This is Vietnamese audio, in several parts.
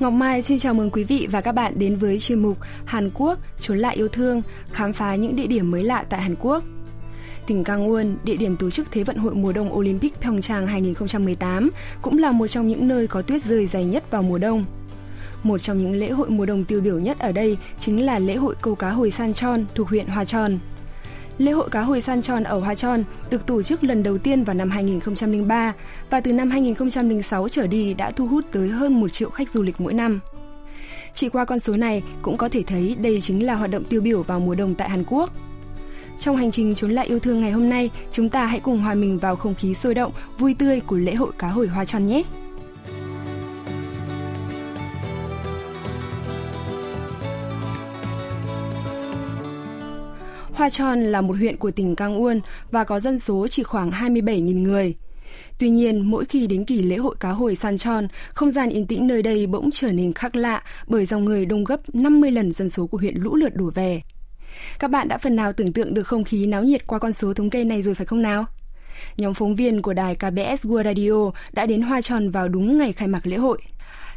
Ngọc Mai xin chào mừng quý vị và các bạn đến với chuyên mục Hàn Quốc trốn lại yêu thương, khám phá những địa điểm mới lạ tại Hàn Quốc. Tỉnh Gangwon, địa điểm tổ chức Thế vận hội mùa đông Olympic Pyeongchang 2018, cũng là một trong những nơi có tuyết rơi dày nhất vào mùa đông. Một trong những lễ hội mùa đông tiêu biểu nhất ở đây chính là lễ hội câu cá hồi San Chon thuộc huyện Hoa Tròn. Lễ hội cá hồi San Tròn ở Hoa Tròn được tổ chức lần đầu tiên vào năm 2003 và từ năm 2006 trở đi đã thu hút tới hơn 1 triệu khách du lịch mỗi năm. Chỉ qua con số này cũng có thể thấy đây chính là hoạt động tiêu biểu vào mùa đông tại Hàn Quốc. Trong hành trình trốn lại yêu thương ngày hôm nay, chúng ta hãy cùng hòa mình vào không khí sôi động, vui tươi của lễ hội cá hồi Hoa Tròn nhé! Hoa Tròn là một huyện của tỉnh Cang Uôn và có dân số chỉ khoảng 27.000 người. Tuy nhiên, mỗi khi đến kỳ lễ hội cá hồi San Tròn, không gian yên tĩnh nơi đây bỗng trở nên khác lạ bởi dòng người đông gấp 50 lần dân số của huyện lũ lượt đổ về. Các bạn đã phần nào tưởng tượng được không khí náo nhiệt qua con số thống kê này rồi phải không nào? Nhóm phóng viên của đài KBS World Radio đã đến Hoa Tròn vào đúng ngày khai mạc lễ hội.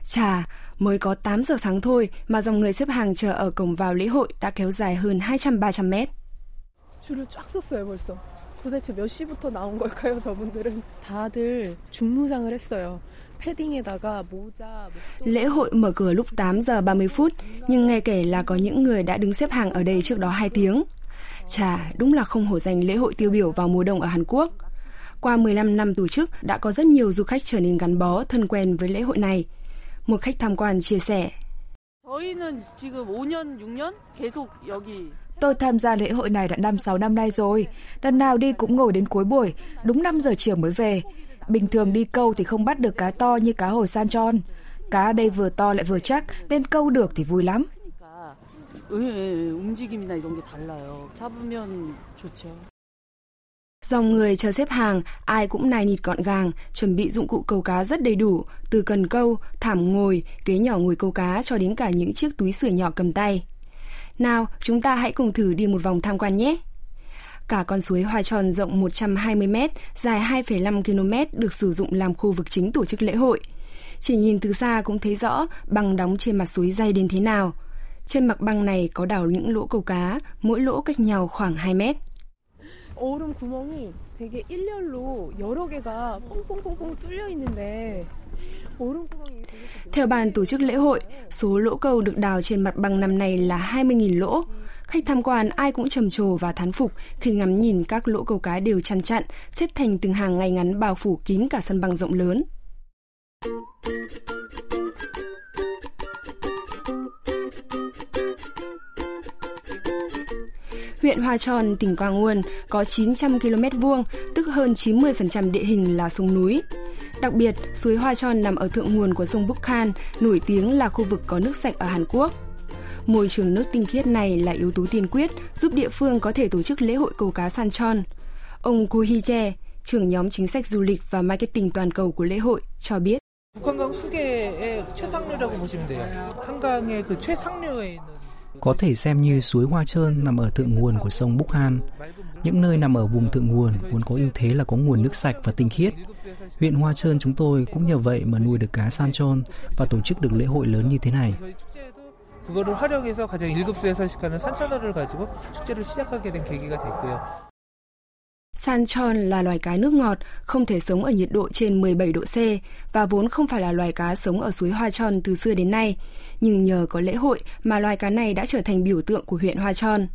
Chà, mới có 8 giờ sáng thôi mà dòng người xếp hàng chờ ở cổng vào lễ hội đã kéo dài hơn 200-300 mét. 줄을 쫙 섰어요 벌써. 도대체 몇 시부터 나온 걸까요 저분들은? 다들 중무장을 했어요. 패딩에다가 모자, Lễ hội mở cửa lúc 8 giờ 30 phút, nhưng nghe kể là có những người đã đứng xếp hàng ở đây trước đó 2 tiếng. Chà, đúng là không hổ danh lễ hội tiêu biểu vào mùa đông ở Hàn Quốc. Qua 15 năm tổ chức, đã có rất nhiều du khách trở nên gắn bó, thân quen với lễ hội này. Một khách tham quan chia sẻ. 저희는 지금 5년, 6년 계속 여기 Tôi tham gia lễ hội này đã 5-6 năm nay rồi. Lần nào đi cũng ngồi đến cuối buổi, đúng 5 giờ chiều mới về. Bình thường đi câu thì không bắt được cá to như cá hồi san tròn. Cá đây vừa to lại vừa chắc, nên câu được thì vui lắm. Dòng người chờ xếp hàng, ai cũng nài nịt gọn gàng, chuẩn bị dụng cụ câu cá rất đầy đủ, từ cần câu, thảm ngồi, ghế nhỏ ngồi câu cá cho đến cả những chiếc túi sửa nhỏ cầm tay. Nào, chúng ta hãy cùng thử đi một vòng tham quan nhé. Cả con suối Hoa Tròn rộng 120 m, dài 2,5 km được sử dụng làm khu vực chính tổ chức lễ hội. Chỉ nhìn từ xa cũng thấy rõ băng đóng trên mặt suối dày đến thế nào. Trên mặt băng này có đào những lỗ câu cá, mỗi lỗ cách nhau khoảng 2 mét. 얼음 구멍이 되게 일렬로 여러 개가 퐁퐁퐁퐁 뚫려 있는데 얼음 구멍이 되게 theo ban tổ chức lễ hội, số lỗ câu được đào trên mặt băng năm nay là 20.000 lỗ. Khách tham quan ai cũng trầm trồ và thán phục khi ngắm nhìn các lỗ câu cá đều chăn chặn, xếp thành từng hàng ngay ngắn bao phủ kín cả sân băng rộng lớn. Huyện Hoa Tròn, tỉnh Quang Nguồn có 900 km vuông, tức hơn 90% địa hình là sông núi. Đặc biệt, suối Hoa Tròn nằm ở thượng nguồn của sông Bukhan, nổi tiếng là khu vực có nước sạch ở Hàn Quốc. Môi trường nước tinh khiết này là yếu tố tiên quyết giúp địa phương có thể tổ chức lễ hội câu cá San Tròn. Ông Ko Hee Jae, trưởng nhóm chính sách du lịch và marketing toàn cầu của lễ hội, cho biết 북한강 수계의 최상류라고 보시면 돼요. 한강의 그 최상류에 있는 Có thể xem như suối Hoa Trơn nằm ở thượng nguồn của sông Bukhan. Những nơi nằm ở vùng thượng nguồn vốn có ưu thế là có nguồn nước sạch và tinh khiết. Huyện Hoa Trơn chúng tôi cũng nhờ vậy mà nuôi được cá san tròn và tổ chức được lễ hội lớn như thế này. 저희 축제에도 그거를 활용해서 가장 일급수에 서식하는 산천어를 가지고 축제를 시작하게 된 계기가 됐고요. San Tròn là loài cá nước ngọt, không thể sống ở nhiệt độ trên 17 độ C và vốn không phải là loài cá sống ở suối Hoa Tròn từ xưa đến nay. Nhưng nhờ có lễ hội mà loài cá này đã trở thành biểu tượng của huyện Hoa Tròn.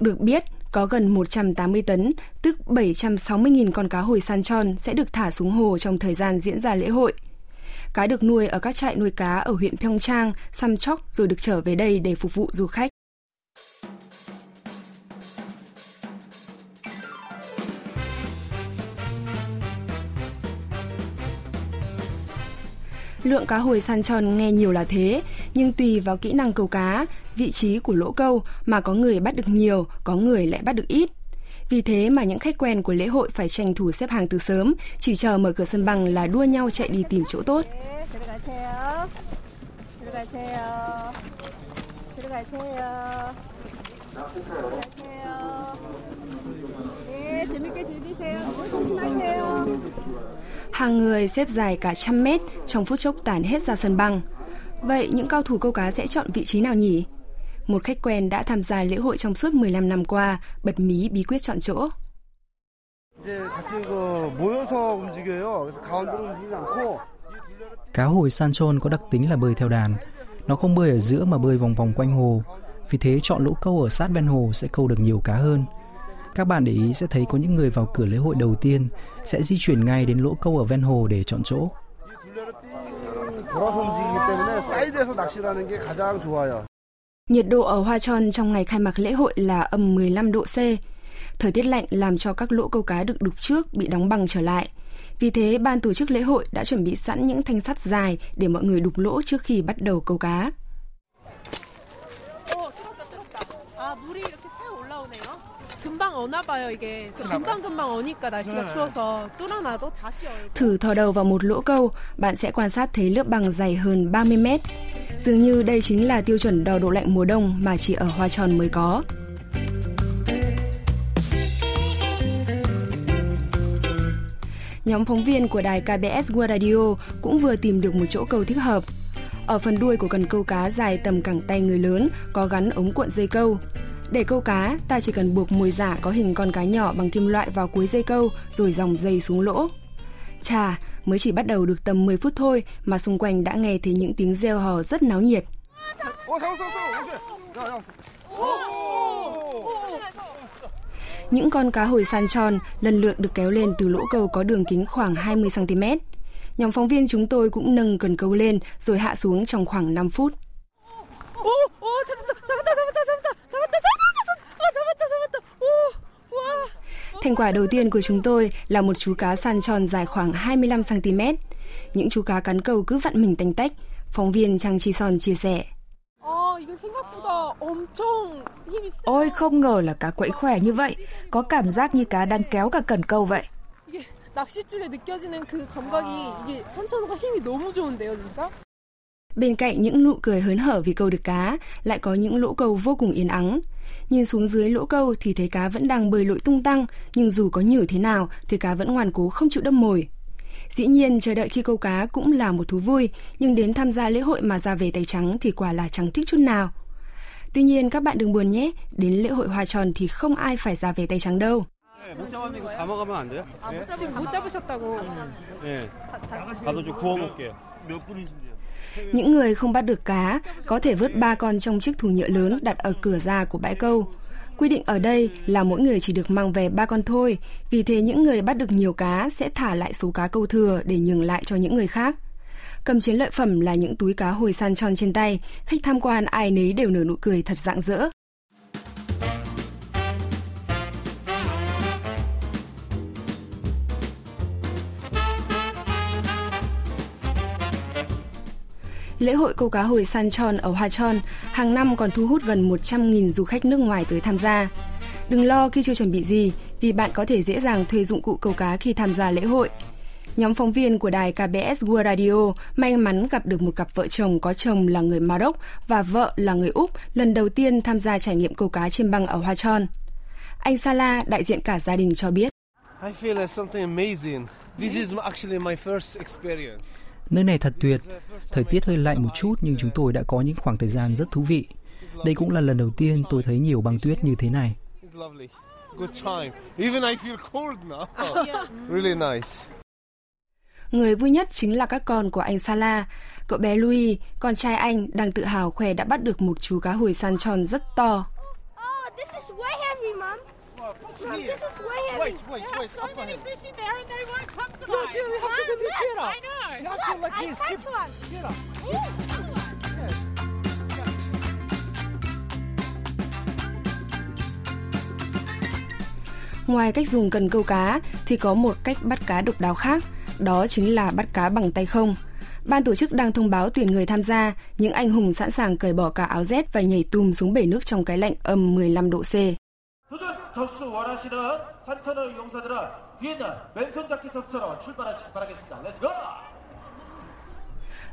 Được biết, có gần 180 tấn, tức 760.000 con cá hồi san tròn sẽ được thả xuống hồ trong thời gian diễn ra lễ hội. Cá được nuôi ở các trại nuôi cá ở huyện Pyeongchang, Samchok rồi được trở về đây để phục vụ du khách. Lượng cá hồi san tròn nghe nhiều là thế, nhưng tùy vào kỹ năng câu cá, vị trí của lỗ câu mà có người bắt được nhiều, có người lại bắt được ít. Vì thế mà những khách quen của lễ hội phải tranh thủ xếp hàng từ sớm, chỉ chờ mở cửa sân băng là đua nhau chạy đi tìm chỗ tốt. 들어가세요. 들어가세요. 들어가세요. 들어가세요. 네, 재밌게 즐기세요. Hàng người xếp dài cả trăm mét trong phút chốc tản hết ra sân băng. Vậy những cao thủ câu cá sẽ chọn vị trí nào nhỉ? Một khách quen đã tham gia lễ hội trong suốt 15 năm qua, bật mí bí quyết chọn chỗ. Cá hồi san Sanchon có đặc tính là bơi theo đàn. Nó không bơi ở giữa mà bơi vòng vòng quanh hồ. Vì thế chọn lỗ câu ở sát bên hồ sẽ câu được nhiều cá hơn. Các bạn để ý sẽ thấy có những người vào cửa lễ hội đầu tiên sẽ di chuyển ngay đến lỗ câu ở ven hồ để chọn chỗ. Nhiệt độ ở Hoa Tròn trong ngày khai mạc lễ hội là âm 15 độ C. Thời tiết lạnh làm cho các lỗ câu cá được đục trước bị đóng băng trở lại. Vì thế, ban tổ chức lễ hội đã chuẩn bị sẵn những thanh sắt dài để mọi người đục lỗ trước khi bắt đầu câu cá. Thử thò đầu vào một lỗ câu, bạn sẽ quan sát thấy lớp bằng dày hơn 30 mét. Dường như đây chính là tiêu chuẩn đo độ lạnh mùa đông mà chỉ ở Hoa Tròn mới có. Nhóm phóng viên của đài KBS World Radio cũng vừa tìm được một chỗ câu thích hợp. Ở phần đuôi của cần câu cá dài tầm cẳng tay người lớn có gắn ống cuộn dây câu. Để câu cá, ta chỉ cần buộc mồi giả có hình con cá nhỏ bằng kim loại vào cuối dây câu rồi dòng dây xuống lỗ. Chà, mới chỉ bắt đầu được tầm 10 phút thôi mà xung quanh đã nghe thấy những tiếng reo hò rất náo nhiệt. Những con cá hồi san tròn lần lượt được kéo lên từ lỗ câu có đường kính khoảng 20 cm. Nhóm phóng viên chúng tôi cũng nâng cần câu lên rồi hạ xuống trong khoảng 5 phút. Thành quả đầu tiên của chúng tôi là một chú cá san tròn dài khoảng 25 cm. Những chú cá cắn câu cứ vặn mình tanh tách. Phóng viên Trang Chi Son chia sẻ. Ôi không ngờ là cá quẫy khỏe như vậy, có cảm giác như cá đang kéo cả cần câu vậy. Bên cạnh những nụ cười hớn hở vì câu được cá, lại có những lỗ câu vô cùng yên ắng. Nhìn xuống dưới lỗ câu thì thấy cá vẫn đang bơi lội tung tăng, nhưng dù có nhử thế nào thì cá vẫn ngoan cố không chịu đâm mồi. Dĩ nhiên chờ đợi khi câu cá cũng là một thú vui, nhưng đến tham gia lễ hội mà ra về tay trắng thì quả là chẳng thích chút nào. Tuy nhiên các bạn đừng buồn nhé, đến lễ hội hoa tròn thì không ai phải ra về tay trắng đâu. Những người không bắt được cá có thể vớt ba con trong chiếc thùng nhựa lớn đặt ở cửa ra của bãi câu. Quy định ở đây là mỗi người chỉ được mang về ba con thôi, vì thế những người bắt được nhiều cá sẽ thả lại số cá câu thừa để nhường lại cho những người khác. Cầm chiến lợi phẩm là những túi cá hồi san tròn trên tay, khách tham quan ai nấy đều nở nụ cười thật rạng rỡ. Lễ hội câu cá hồi san tròn ở Hoa Tròn hàng năm còn thu hút gần 100.000 du khách nước ngoài tới tham gia. Đừng lo khi chưa chuẩn bị gì, vì bạn có thể dễ dàng thuê dụng cụ câu cá khi tham gia lễ hội. Nhóm phóng viên của đài KBS World Radio may mắn gặp được một cặp vợ chồng có chồng là người Maroc và vợ là người Úc lần đầu tiên tham gia trải nghiệm câu cá trên băng ở Hoa Tròn. Anh Sala, đại diện cả gia đình cho biết. I feel like something amazing. This is actually my first experience. Nơi này thật tuyệt, thời tiết hơi lạnh một chút nhưng chúng tôi đã có những khoảng thời gian rất thú vị. Đây cũng là lần đầu tiên tôi thấy nhiều băng tuyết như thế này. Người vui nhất chính là các con của anh Sala. Cậu bé Louis, con trai anh, đang tự hào khoe đã bắt được một chú cá hồi san tròn rất to. This is way heavy. Wait, wait, wait. So many fish in there and they won't come to no, see, you have to do this here. I know. You have to like this. Keep one. Here. Ngoài cách dùng cần câu cá thì có một cách bắt cá độc đáo khác, đó chính là bắt cá bằng tay không. Ban tổ chức đang thông báo tuyển người tham gia, những anh hùng sẵn sàng cởi bỏ cả áo rét và nhảy tùm xuống bể nước trong cái lạnh âm 15 độ C.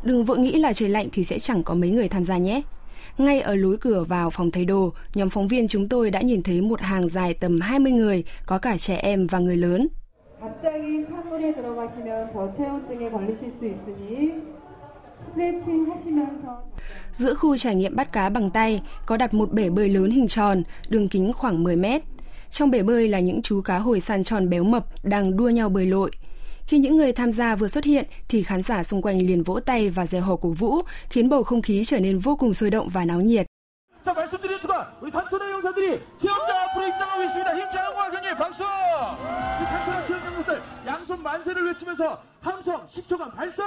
Đừng vội nghĩ là trời lạnh thì sẽ chẳng có mấy người tham gia nhé. Ngay ở lối cửa vào phòng thầy đồ, nhóm phóng viên chúng tôi đã nhìn thấy một hàng dài tầm 20 người, có cả trẻ em và người lớn. Giữa khu trải nghiệm bắt cá bằng tay có đặt một bể bơi lớn hình tròn, đường kính khoảng 10 mét. Trong bể bơi là những chú cá hồi săn tròn béo mập đang đua nhau bơi lội. Khi những người tham gia vừa xuất hiện thì khán giả xung quanh liền vỗ tay và reo hò cổ vũ, khiến bầu không khí trở nên vô cùng sôi động và náo nhiệt. 자, 말씀드린 순간 우리 산천의 용사들이 체험장 앞으로 입장하고 있습니다. 힘찬 응원 경님 박수! 이 산천의 체험장 용사들 양손 만세를 외치면서 함성 10초간 발사!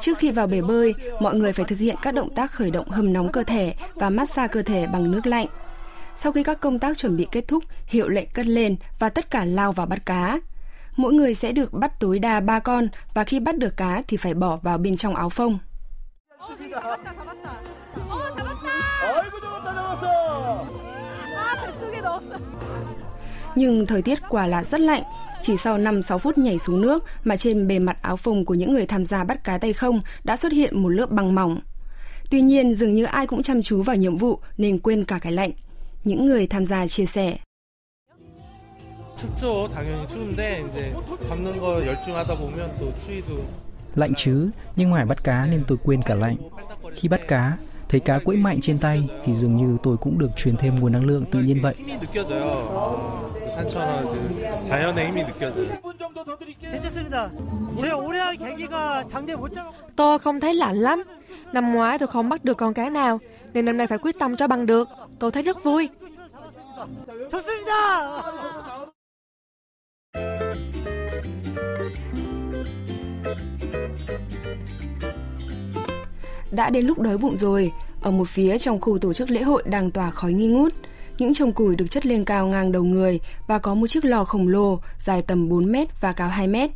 Trước khi vào bể bơi, mọi người phải thực hiện các động tác khởi động hâm nóng cơ thể và massage cơ thể bằng nước lạnh. Sau khi các công tác chuẩn bị kết thúc, hiệu lệnh cất lên và tất cả lao vào bắt cá. Mỗi người sẽ được bắt tối đa 3 con và khi bắt được cá thì phải bỏ vào bên trong áo phông. Nhưng thời tiết quả là rất lạnh, chỉ sau 5-6 phút nhảy xuống nước mà trên bề mặt áo phông của những người tham gia bắt cá tay không đã xuất hiện một lớp băng mỏng. Tuy nhiên, dường như ai cũng chăm chú vào nhiệm vụ nên quên cả cái lạnh những người tham gia chia sẻ. Lạnh chứ, nhưng ngoài bắt cá nên tôi quên cả lạnh. Khi bắt cá, thấy cá quẫy mạnh trên tay thì dường như tôi cũng được truyền thêm nguồn năng lượng tự nhiên vậy. Tôi không thấy lạnh lắm, Năm ngoái tôi không bắt được con cá nào, nên năm nay phải quyết tâm cho bằng được. Tôi thấy rất vui. Đã đến lúc đói bụng rồi, ở một phía trong khu tổ chức lễ hội đang tỏa khói nghi ngút. Những trồng củi được chất lên cao ngang đầu người và có một chiếc lò khổng lồ dài tầm 4 mét và cao 2 mét.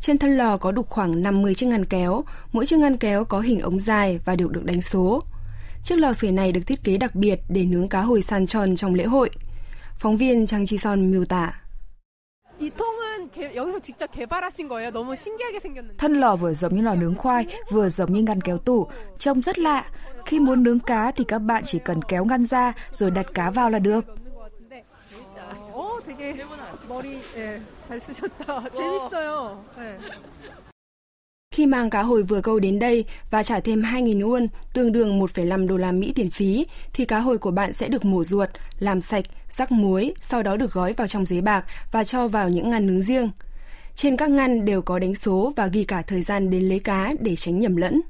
Trên thân lò có đục khoảng 50 chiếc ngăn kéo, mỗi chiếc ngăn kéo có hình ống dài và đều được đánh số. Chiếc lò sưởi này được thiết kế đặc biệt để nướng cá hồi san tròn trong lễ hội. Phóng viên Trang Chi Son miêu tả. Thân lò vừa giống như lò nướng khoai, vừa giống như ngăn kéo tủ, trông rất lạ. Khi muốn nướng cá thì các bạn chỉ cần kéo ngăn ra rồi đặt cá vào là được. Khi mang cá hồi vừa câu đến đây và trả thêm 2.000 won, tương đương 1,5 đô la Mỹ tiền phí, thì cá hồi của bạn sẽ được mổ ruột, làm sạch, rắc muối, sau đó được gói vào trong giấy bạc và cho vào những ngăn nướng riêng. Trên các ngăn đều có đánh số và ghi cả thời gian đến lấy cá để tránh nhầm lẫn.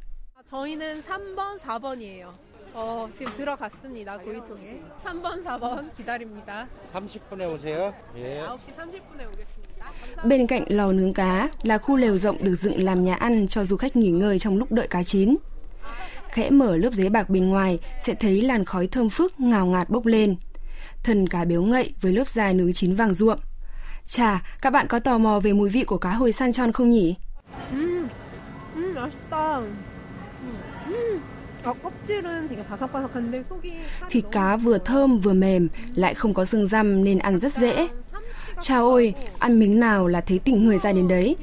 저희는 3번, 4번이에요. 어, 지금 들어갔습니다. 고이통에. 3번, 4번 기다립니다. 30분에 오세요. 예. 9시 30분에 오겠습니다. Bên cạnh lò nướng cá là khu lều rộng được dựng làm nhà ăn cho du khách nghỉ ngơi trong lúc đợi cá chín. Khẽ mở lớp giấy bạc bên ngoài sẽ thấy làn khói thơm phức ngào ngạt bốc lên. Thần cá béo ngậy với lớp da nướng chín vàng ruộm. Chà, các bạn có tò mò về mùi vị của cá hồi san tròn không nhỉ? 음, 음, 맛있다. Thịt cá vừa thơm vừa mềm, lại không có xương răm nên ăn rất dễ. Chào ôi, ăn miếng nào là thấy tỉnh người ra đến đấy.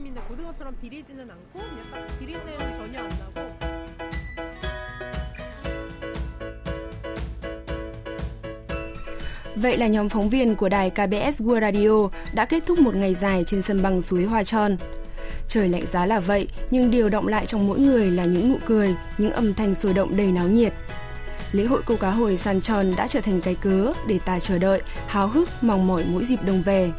Vậy là nhóm phóng viên của đài KBS World Radio đã kết thúc một ngày dài trên sân băng suối Hoa Tròn. Trời lạnh giá là vậy, nhưng điều động lại trong mỗi người là những nụ cười, những âm thanh sôi động đầy náo nhiệt. Lễ hội câu cá hồi sàn tròn đã trở thành cái cớ để ta chờ đợi, háo hức, mong mỏi mỗi dịp đồng về.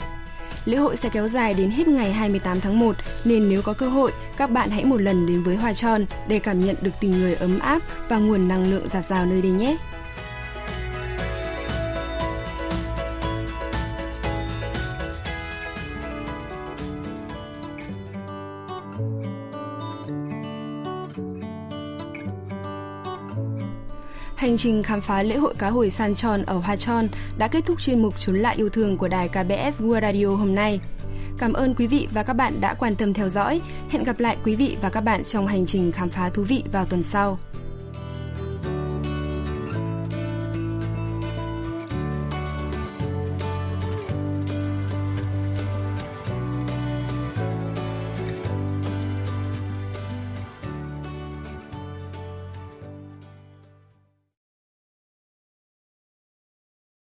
Lễ hội sẽ kéo dài đến hết ngày 28 tháng 1 nên nếu có cơ hội, các bạn hãy một lần đến với Hoa Tròn để cảm nhận được tình người ấm áp và nguồn năng lượng giạt rào nơi đây nhé. Hành trình khám phá lễ hội cá hồi san tròn ở Hoa Tròn đã kết thúc chuyên mục Trốn lại yêu thương của đài KBS World Radio hôm nay. Cảm ơn quý vị và các bạn đã quan tâm theo dõi. Hẹn gặp lại quý vị và các bạn trong hành trình khám phá thú vị vào tuần sau.